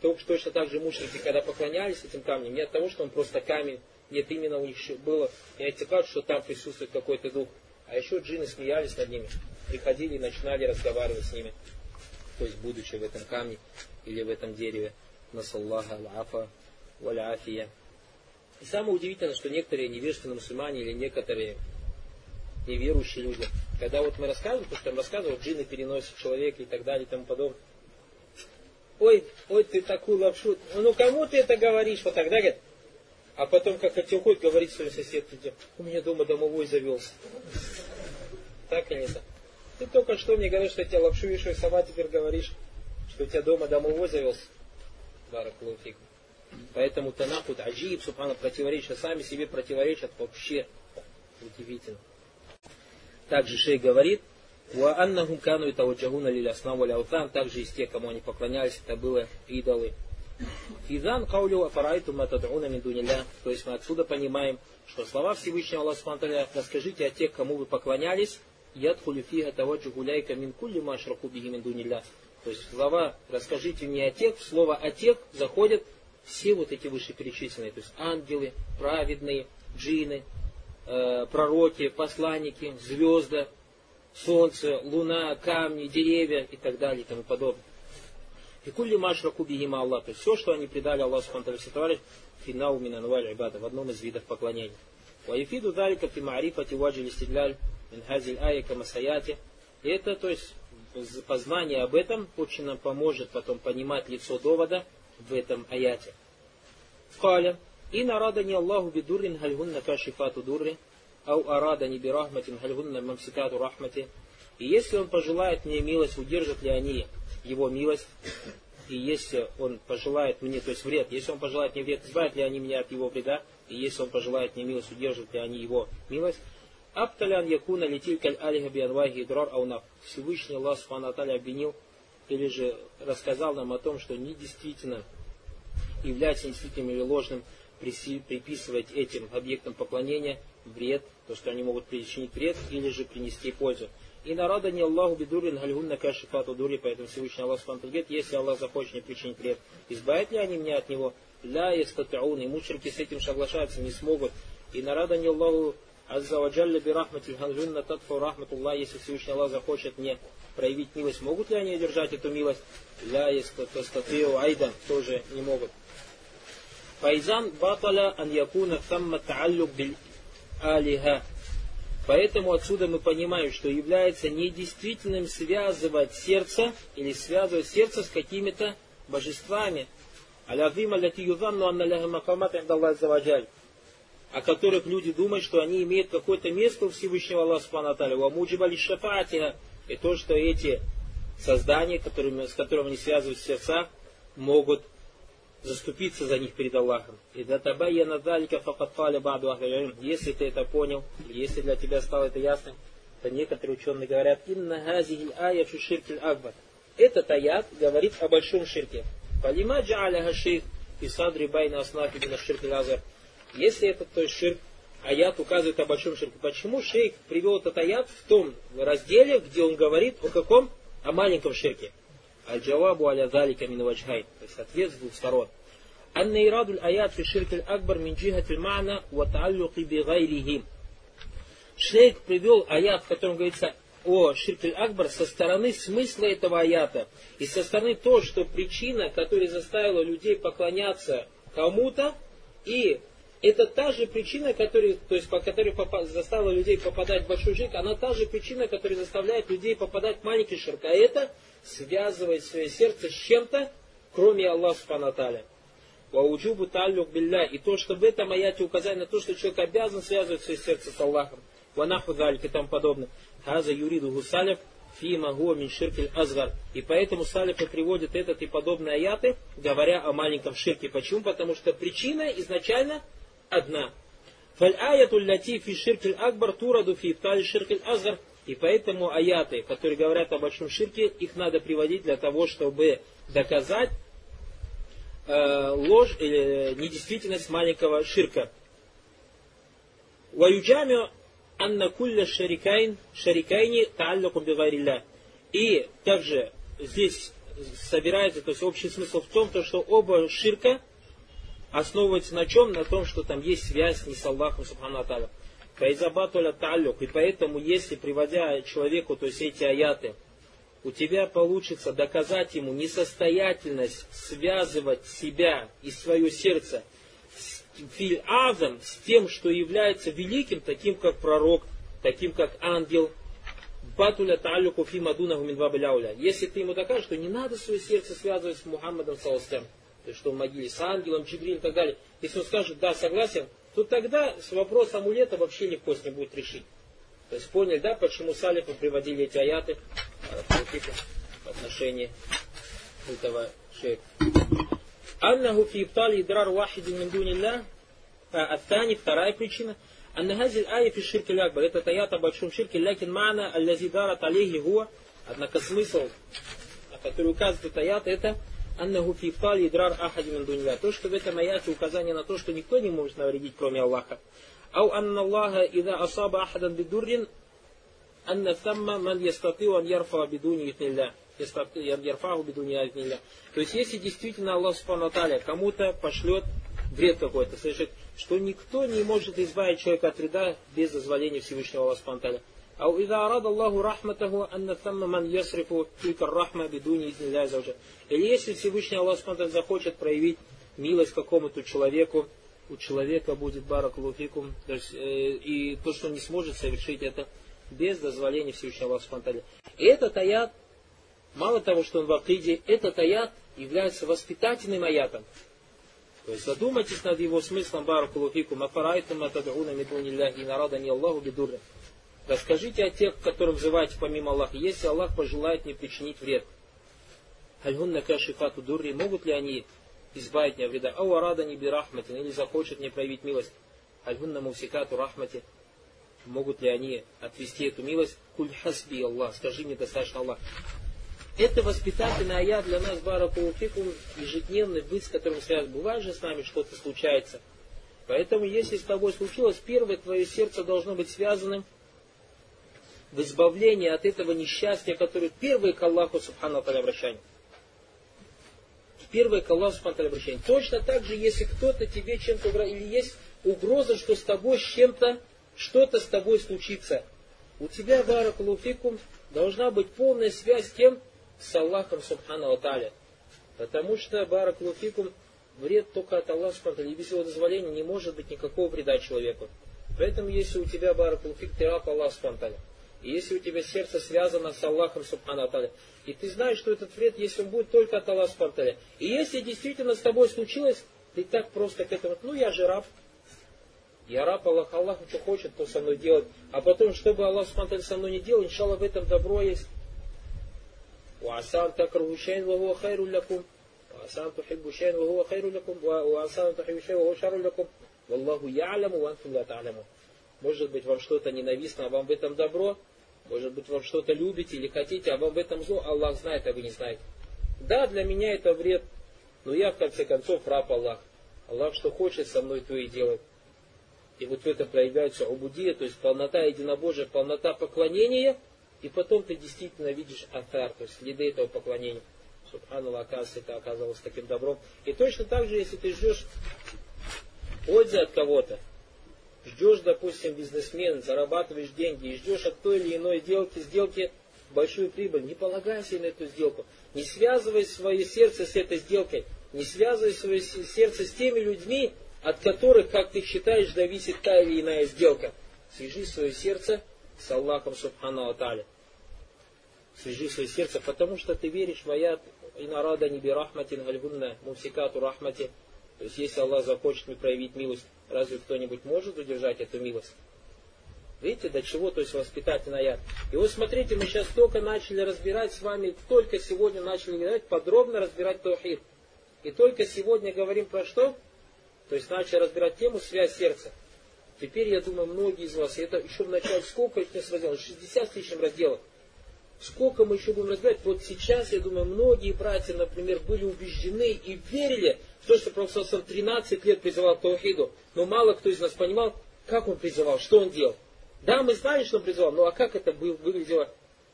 точно так же мушрики, когда поклонялись этим камням, не от того, что он просто камень, нет, именно у них было иатикат, что там присутствует какой-то дух. А еще джины смеялись над ними, приходили и начинали разговаривать с ними. То есть, будучи в этом камне или в этом дереве. Насаллаха аль-афа валь-афия. И самое удивительное, что некоторые невежественные мусульмане или некоторые неверующие люди, когда вот мы рассказываем, то, что там рассказывают, джины переносят человека и так далее и тому подобное. Ой, ой, ты такую лапшу, ну кому ты это говоришь? Вот тогда говорит, а потом, как эти уходит, говорит своим соседке, у меня дома домовой завелся. Так или не так? Ты только что мне говоришь, что я тебя лапшу вешаю, сама теперь говоришь, что у тебя дома домовой завелся. Баракулуфик. Поэтому танахут аджиб, субхана, противоречия, сами себе противоречат вообще. Удивительно. Также шей говорит, وأنهم كانوا يتوجهون للأصنام والأوثان также из тех, кому они поклонялись, это было идолы. Физан каулю афарайту матадуна миндуниля. То есть мы отсюда понимаем, что слова Всевышнего Аллаха Субтитры расскажите о тех, кому вы поклонялись, ядхулю фига таваджу гуляйка мин кулли машраку биги миндуниля. То есть слова расскажите мне о тех, слово о тех заходят все вот эти вышеперечисленные, то есть ангелы, праведные, джины, э, пророки, посланники, звезды, солнце, луна, камни, деревья и так далее и тому подобное. И кулли машраку бигима Аллах. То есть все, что они предали Аллаху Субхану Товарищ, финау минанваль ибада, в одном из видов поклонения. Ваифиду далика фи ма'рифати ваджи стигляль мин хазиль айка масаяти. И это, то есть, познание об этом очень нам поможет потом понимать лицо довода в этом аяте. Каля. И нарадани Аллаху бидуррин хальгунна кашифату дурри. Ау арада не бирахматин хальгунна мамсикату рахмати. И если он пожелает мне милость, удержат ли они его милость? И если он пожелает мне, то есть вред, если он пожелает мне вред, избавят ли они меня от его вреда? И если он пожелает мне милость, удержат ли они его милость? Апталян якуна летилькаль алиха бианвахи дрор аунав. Всевышний Аллах Субхану обвинил или же рассказал нам о том, что не действительно является действительным или ложным приписывать этим объектам поклонения вред, то, что они могут причинить вред или же принести пользу. И нарада не Аллаху бедурин гальгунна кашифату дури, поэтому Всевышний Аллах Субхану говорит, если Аллах захочет мне причинить вред, избавят ли они меня от него? Ля истатаун, и мучерки с этим соглашаться не смогут. И нарада не Аллаху Аззаваджалля бирахмати гангунна татфу рахматуллах, если Всевышний Аллах захочет мне проявить милость, могут ли они одержать эту милость? Ля истататиу айдан, тоже не могут. Файзан баталя ан якуна тамма тааллюк алиха. Поэтому отсюда мы понимаем, что является недействительным связывать сердце или связывать сердце с какими-то божествами. О которых люди думают, что они имеют какое-то место у Всевышнего Аллаха Субхану шафатиха. И то, что эти создания, которыми, с которыми они связывают сердца, могут заступиться за них перед Аллахом. И для табайяна далика факатфаля баду Если ты это понял, если для тебя стало это ясно, то некоторые ученые говорят, инна газихи ая ширкиль акбар. Этот аят говорит о большом ширке. Фалима джааляха шейх и садри байна аснафи бина ширкиль азар. Если это то есть ширк, аят указывает о большом ширке. Почему шейх привел этот аят в том разделе, где он говорит о каком? О маленьком ширке. Аль-Джавабу аля залика мин ваджхайн. То есть ответ с двух сторон. أن إيراد الآيات في الشرك الأكبر من جهة المعنى وتعلق بغيرهم. Шейх привел аят, в котором говорится о ширкель Акбар со стороны смысла этого аята и со стороны того, что причина, которая заставила людей поклоняться кому-то, и это та же причина, которая, то есть, по которой заставила людей попадать в большой ширк, она та же причина, которая заставляет людей попадать в маленький ширк. А это связывает свое сердце с чем-то, кроме Аллаха Субханаталя. Вауджубу таллюк билля. И то, что в этом аяте указание на то, что человек обязан связывать свое сердце с Аллахом. Ванаху залик и тому подобное. Хаза юриду гусалев фима гуа мин ширкель азгар. И поэтому салифы приводят этот и подобные аяты, говоря о маленьком ширке. Почему? Потому что причина изначально одна. Фаль аяту ляти фи ширкель акбар тураду фи ифтали ширкель азгар. И поэтому аяты, которые говорят о большом ширке, их надо приводить для того, чтобы доказать э, ложь или недействительность маленького ширка. Ваюджамио анна кулля шарикайн шарикайни тааллакум бигайрилля. И также здесь собирается, то есть общий смысл в том, то, что оба ширка основываются на чем? На том, что там есть связь не с Аллахом Субхану Аталя. И поэтому, если приводя человеку, то есть эти аяты, у тебя получится доказать ему несостоятельность связывать себя и свое сердце с филь азам, с тем, что является великим, таким как пророк, таким как ангел, Батуля. Если ты ему докажешь, что не надо свое сердце связывать с Мухаммадом Саластем, есть что в могиле с ангелом, Джибриль и так далее. Если он скажет, да, согласен, то тогда с вопросом амулета вообще никто с ним будет решить. То есть поняли, да, почему салифы приводили эти аяты в отношении этого шейха. Аннаху фи ибтали идрар вахиди мин дунилля. Аттани, вторая причина. Анна газиль ая фи ширки лякбар. Это аят о большом ширке, лякин мана аллази дарат гуа. Однако смысл, который указывает аят, это аннаху фи тали драр ахадимин дунья. То, что в этом аяте указание на то, что никто не может навредить, кроме Аллаха. Ау анна Аллаха ида асаба ахадан бидуррин, анна тамма ман ястатил ан ярфа бидуни итнилля. Ярфаху бидуни итнилля. То есть, если действительно Аллах Субхану кому-то пошлет вред какой-то совершит, что никто не может избавить человека от вреда без дозволения Всевышнего Аллаха Субхану أو إذا أراد الله رحمته أن ثم من يصرف تلك الرحمة بدون إذن الله Или если Всевышний Аллах Субхану захочет проявить милость какому-то человеку, у человека будет баракулуфикум, то есть, э, и то, что он не сможет совершить это без дозволения Всевышнего Аллаха Субтитры. И этот аят, мало того, что он в Акиде, этот аят является воспитательным аятом. То есть задумайтесь над его смыслом баракулуфикум, афарайтум атадауна мидунилляхи нарадани Аллаху бидурра. Расскажите о тех, которым взываете помимо Аллаха, если Аллах пожелает не причинить вред. Альгунна кашифату дурри, могут ли они избавить меня вреда. Ау арада не бирахматин, или захочет мне проявить милость. Альгунна мусикату рахмати. Могут ли они отвести эту милость? Куль хасби Аллах, скажи мне достаточно Аллах. Это воспитательный аят для нас, баракулуфикум, ежедневный быт, с которым связан. Бывает же с нами что-то случается. Поэтому, если с тобой случилось, первое твое сердце должно быть связанным в избавлении от этого несчастья, которое первое к Аллаху Субхану обращение первое к Аллаху Субхану обращение. Точно так же, если кто-то тебе чем-то или есть угроза, что с тобой чем-то, что-то с тобой случится. У тебя, баракалуфикум, должна быть полная связь с тем, с Аллахом Субхану Аталя. Потому что, баракалуфикум, вред только от Аллаха Субхану И без его дозволения не может быть никакого вреда человеку. Поэтому, если у тебя, баракалуфик, ты раб Аллаха Субхану и если у тебя сердце связано с Аллахом Субхану Аталя, и ты знаешь, что этот вред, если он будет только от Аллаха Субхану И если действительно с тобой случилось, ты так просто к этому, ну я же раб, я раб Аллах, Аллах что хочет, то со мной делать. А потом, чтобы Аллах Субхану со мной не делал, иншаллах в этом добро есть. وعسى أن تكرهوا شيئا وهو خير لكم وعسى أن تحبوا شيئا وهو خير لكم وعسى أن تحبوا شيئا وهو шару لكم والله يعلم وأنتم لا تعلمون Может быть, вам что-то ненавистно, а вам в этом добро. может быть, вам что-то любите или хотите, а вам в этом зло. Аллах знает, а вы не знаете. Да, для меня это вред, но я, в конце концов, раб Аллах. Аллах что хочет со мной, то и делает. И вот в этом проявляется убудия, то есть полнота единобожия, полнота поклонения, и потом ты действительно видишь атар, то есть следы этого поклонения. Субханаллах, оказывается, это оказалось таким добром. И точно так же, если ты ждешь пользы от кого-то, ждешь, допустим, бизнесмен, зарабатываешь деньги и ждешь от той или иной сделки, сделки большую прибыль, не полагайся на эту сделку. Не связывай свое сердце с этой сделкой. Не связывай свое сердце с теми людьми, от которых, как ты считаешь, зависит та или иная сделка. Свяжи свое сердце с Аллахом Субхану Аталя. Свяжи свое сердце, потому что ты веришь в аят «Инарада неби рахматин гальгунна мусикату рахмати». То есть, если Аллах захочет мне проявить милость, разве кто-нибудь может удержать эту милость? Видите, до чего, то есть воспитательный аят. И вот смотрите, мы сейчас только начали разбирать с вами, только сегодня начали разбирать, подробно разбирать Таухид. И только сегодня говорим про что? То есть начали разбирать тему связь сердца. Теперь, я думаю, многие из вас, это еще в начале, сколько нас разделов? 60 с лишним разделов. Сколько мы еще будем разбирать? Вот сейчас, я думаю, многие братья, например, были убеждены и верили в то, что Пророк 13 лет призывал к Таухиду. Но мало кто из нас понимал, как он призывал, что он делал. Да, мы знали, что он призывал, но а как это выглядело?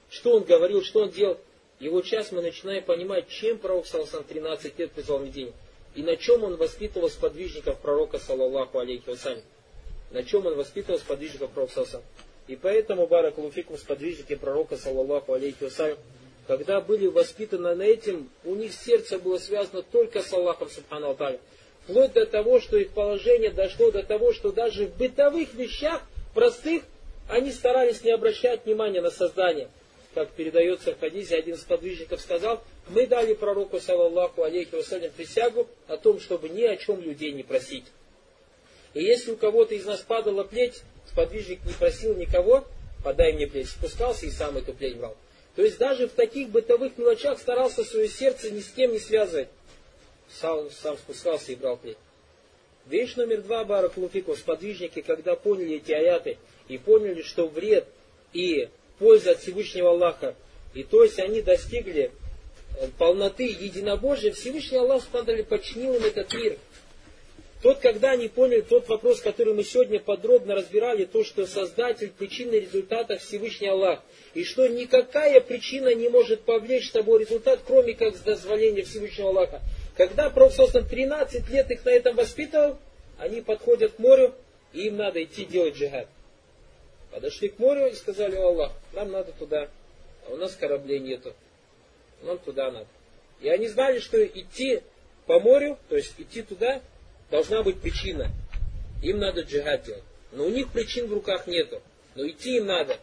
Что он говорил, что он делал? И вот сейчас мы начинаем понимать, чем пророк Саласан 13 лет призвал Медине. И на чем он воспитывал сподвижников пророка, саллаллаху алейхи вассалям. На чем он воспитывал сподвижников пророка Саласан. И поэтому, Барак Луфикум, сподвижники пророка, саллаллаху алейхи вассалям, когда были воспитаны на этим, у них сердце было связано только с Аллахом, субхану Алталя. Вплоть до того, что их положение дошло до того, что даже в бытовых вещах, простых, они старались не обращать внимания на создание. Как передается в хадисе, один из подвижников сказал, мы дали пророку, саллаллаху алейхи вассалям, присягу о том, чтобы ни о чем людей не просить. И если у кого-то из нас падала плеть, сподвижник не просил никого, подай мне плеть, спускался и сам эту плеть брал. То есть даже в таких бытовых мелочах старался свое сердце ни с кем не связывать. Сам, сам спускался и брал плеть. Вещь номер два, Барак Луфику, сподвижники, когда поняли эти аяты и поняли, что вред и польза от Всевышнего Аллаха, и то есть они достигли э, полноты единобожия, Всевышний Аллах подчинил им этот мир. Тот, когда они поняли тот вопрос, который мы сегодня подробно разбирали, то, что Создатель причины результата Всевышний Аллах, и что никакая причина не может повлечь с тобой результат, кроме как с дозволения Всевышнего Аллаха. Когда Пророк 13 лет их на этом воспитывал, они подходят к морю, и им надо идти делать джихад. Подошли к морю и сказали, Аллах, нам надо туда, а у нас кораблей нету, нам туда надо. И они знали, что идти по морю, то есть идти туда, должна быть причина. Им надо джихад делать. Но у них причин в руках нету. Но идти им надо.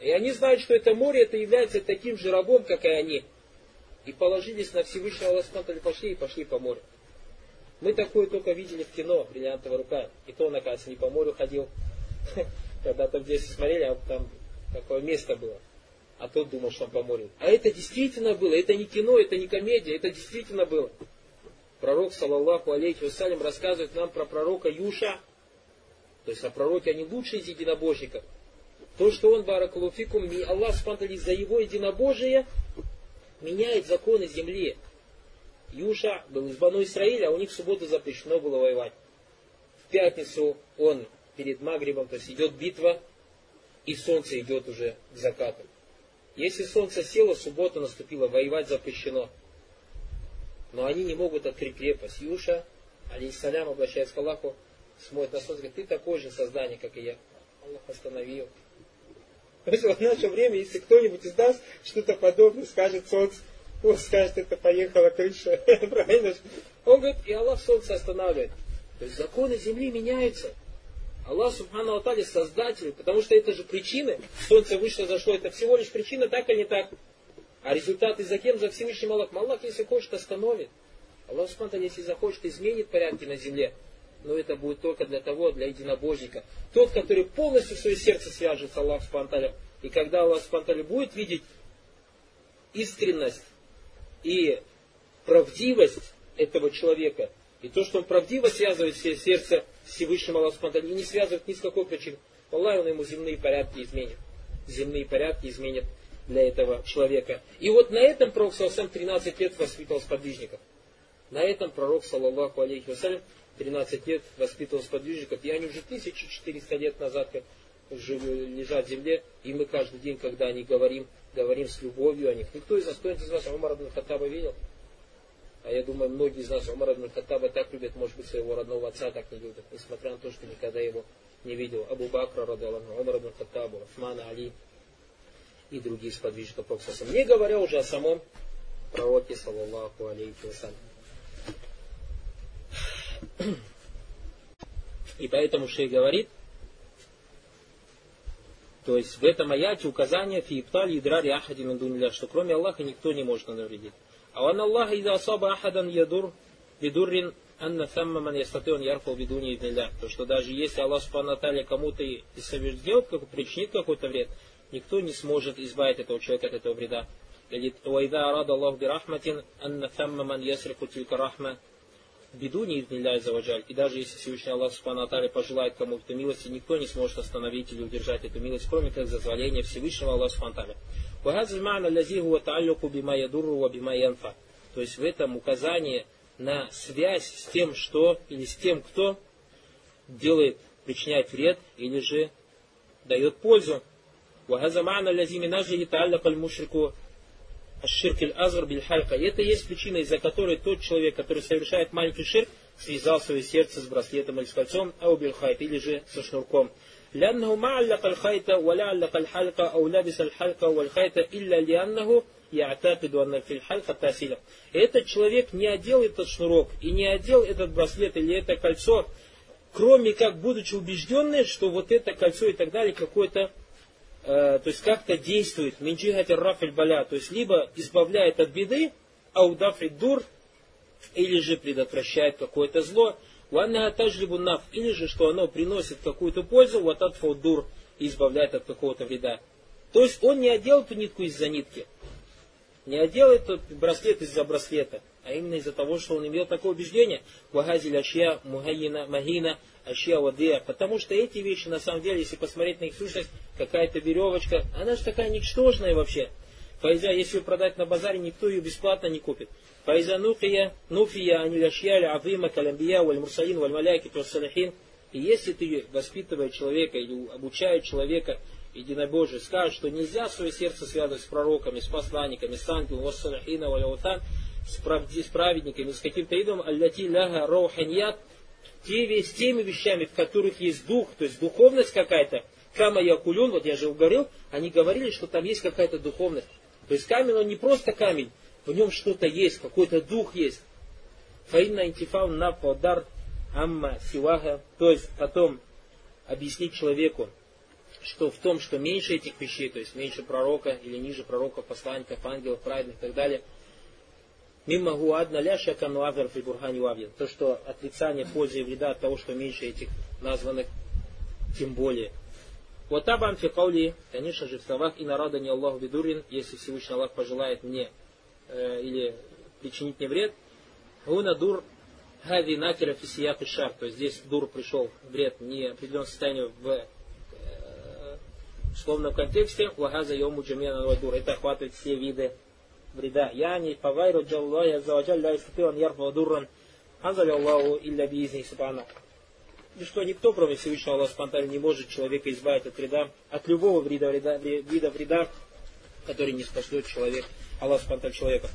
И они знают, что это море, это является таким же рабом, как и они и положились на Всевышнего Аллаха, пошли и пошли по морю. Мы такое только видели в кино, бриллиантовая рука. И то он, оказывается, не по морю ходил. Когда-то в детстве смотрели, а там такое место было. А тот думал, что он по морю. А это действительно было. Это не кино, это не комедия, это действительно было. Пророк, саллаллаху алейхи вассалям, рассказывает нам про пророка Юша. То есть о пророке, они лучшие из единобожников. То, что он, баракалуфикум, Аллах спантали за его единобожие, меняет законы земли. Юша был из Бану Исраиля, а у них в субботу запрещено было воевать. В пятницу он перед Магрибом, то есть идет битва, и солнце идет уже к закату. Если солнце село, суббота наступила, воевать запрещено. Но они не могут открыть крепость. Юша, алейсалям, обращаясь к Аллаху, смотрит на солнце, говорит, ты такое же создание, как и я. Аллах остановил. В наше время, если кто-нибудь из нас что-то подобное скажет солнце, он скажет, это поехала крыша. Правильно? Он говорит, и Аллах солнце останавливает. То есть законы земли меняются. Аллах Субхану Атали создатель, потому что это же причины. Солнце вышло, зашло, это всего лишь причина, так или не так. А результаты за кем? За Всевышним Аллахом. Аллах, если хочет, остановит. Аллах Субхану если захочет, изменит порядки на земле но это будет только для того, для единобожника. Тот, который полностью свое сердце свяжет с Аллахом Спанталем. И когда Аллах Спанталем будет видеть искренность и правдивость этого человека, и то, что он правдиво связывает все сердце с Всевышним Аллахом, и не связывает ни с какой причиной, Аллах он ему земные порядки изменит. Земные порядки изменит для этого человека. И вот на этом пророк Салсам 13 лет воспитывал сподвижников. На этом пророк, саллаллаху алейхи вассалям, 13 лет воспитывал сподвижников. И они уже 1400 лет назад как лежат в земле, и мы каждый день, когда они говорим, говорим с любовью о них. Никто из нас, кто из вас Умар ибн Хаттаба видел? А я думаю, многие из нас Умар ибн Хаттаба так любят, может быть, своего родного отца так не любят, несмотря на то, что никогда его не видел. Абу Бакра, Радалану, Умар ибн Хаттаба, Усмана, Али и другие сподвижников Пророка. Не говоря уже о самом пророке, саллаллаху алейхи вассалям. И поэтому шей говорит, то есть в этом аяте указание фииптали идрари ахадин дуниля, что кроме Аллаха никто не может навредить. А он Аллах ида асаба ахадан ядур бидуррин анна самма ман ястаты он ярфал бидуни идниля. То, что даже если Аллах Субхану кому-то сделает, как, причинит какой-то вред, никто не сможет избавить этого человека от этого вреда. Говорит, «Уайда арада Аллаху бирахматин, анна фамма ман ясрифу тилька рахма, не иднилляй заваджаль». И даже если Всевышний Аллах Субхану пожелает кому-то милости, никто не сможет остановить или удержать эту милость, кроме как зазволения Всевышнего Аллаха Субхану Аталя. «Вагазль ма'на лази хуа та'аллюку бима ядурру. То есть в этом указание на связь с тем, что или с тем, кто делает, причиняет вред или же дает пользу. وهذا معنى الذي من أجله يتعلق المشرك Аширк азр биль халька. И это есть причина, из-за которой тот человек, который совершает маленький ширк, связал свое сердце с браслетом или с кольцом, ау биль хайт, или же со шнурком. لأنه ما علق الخيط ولا علق الحلقة أو لبس الحلقة والخيط إلا لأنه يعتقد أن في الحلقة تأثيرا. Этот человек не одел этот шнурок и не одел этот браслет или это кольцо, кроме как будучи убежденным, что вот это кольцо и так далее какое-то Э, то есть как-то действует, минджихатир рафиль баля, то есть либо избавляет от беды, аудафри дур, или же предотвращает какое-то зло, ванна таджлибу наф, или же что оно приносит какую-то пользу, вататфау дур, и избавляет от какого-то вреда. То есть он не одел эту нитку из-за нитки, не одел этот браслет из-за браслета, а именно из-за того, что он имел такое убеждение, вагазиль ашья мухайина махина, ашья вадия, потому что эти вещи, на самом деле, если посмотреть на их сущность, какая-то веревочка, она же такая ничтожная вообще. Файза, если ее продать на базаре, никто ее бесплатно не купит. Файза нуфия, нуфия, анилашьяли, авима, калямбия, валь мурсалин, валь маляки, салихин. И если ты, воспитывая человека или обучая человека единобожие, скажешь, что нельзя свое сердце связывать с пророками, с посланниками, с ангелом, вассалихина, валяутан, с, с праведниками, с каким-то идом, аллати ляга роуханьят, те, с теми вещами, в которых есть дух, то есть духовность какая-то, Кама Якулюн, вот я же говорил, они говорили, что там есть какая-то духовность. То есть камень, он не просто камень, в нем что-то есть, какой-то дух есть. Фаинна интифау на подар амма сивага. То есть потом объяснить человеку, что в том, что меньше этих вещей, то есть меньше пророка или ниже пророков, посланников, ангелов, праведных и так далее, мимо гуадна ляша кануавер при бурхани То, что отрицание пользы и вреда от того, что меньше этих названных, тем более. Вот табан фи каули, конечно же, в словах и нарада не Аллаху бедурин, если Всевышний Аллах пожелает мне э, или причинить мне вред, гуна дур хади накера фисият и шар, то есть здесь дур пришел вред не определенном состоянии в э, словном контексте, вагаза йому джамена дур, это охватывает все виды вреда. Я не павайру джаллахи азаваджаль ля истатил ярфа дурран, азали Аллаху илля биизни субхану и что никто, кроме Всевышнего Аллаха Спанталя, не может человека избавить от вреда, от любого вреда, вреда, вида вреда, который не спасет человек, Аллах Спанталь человека.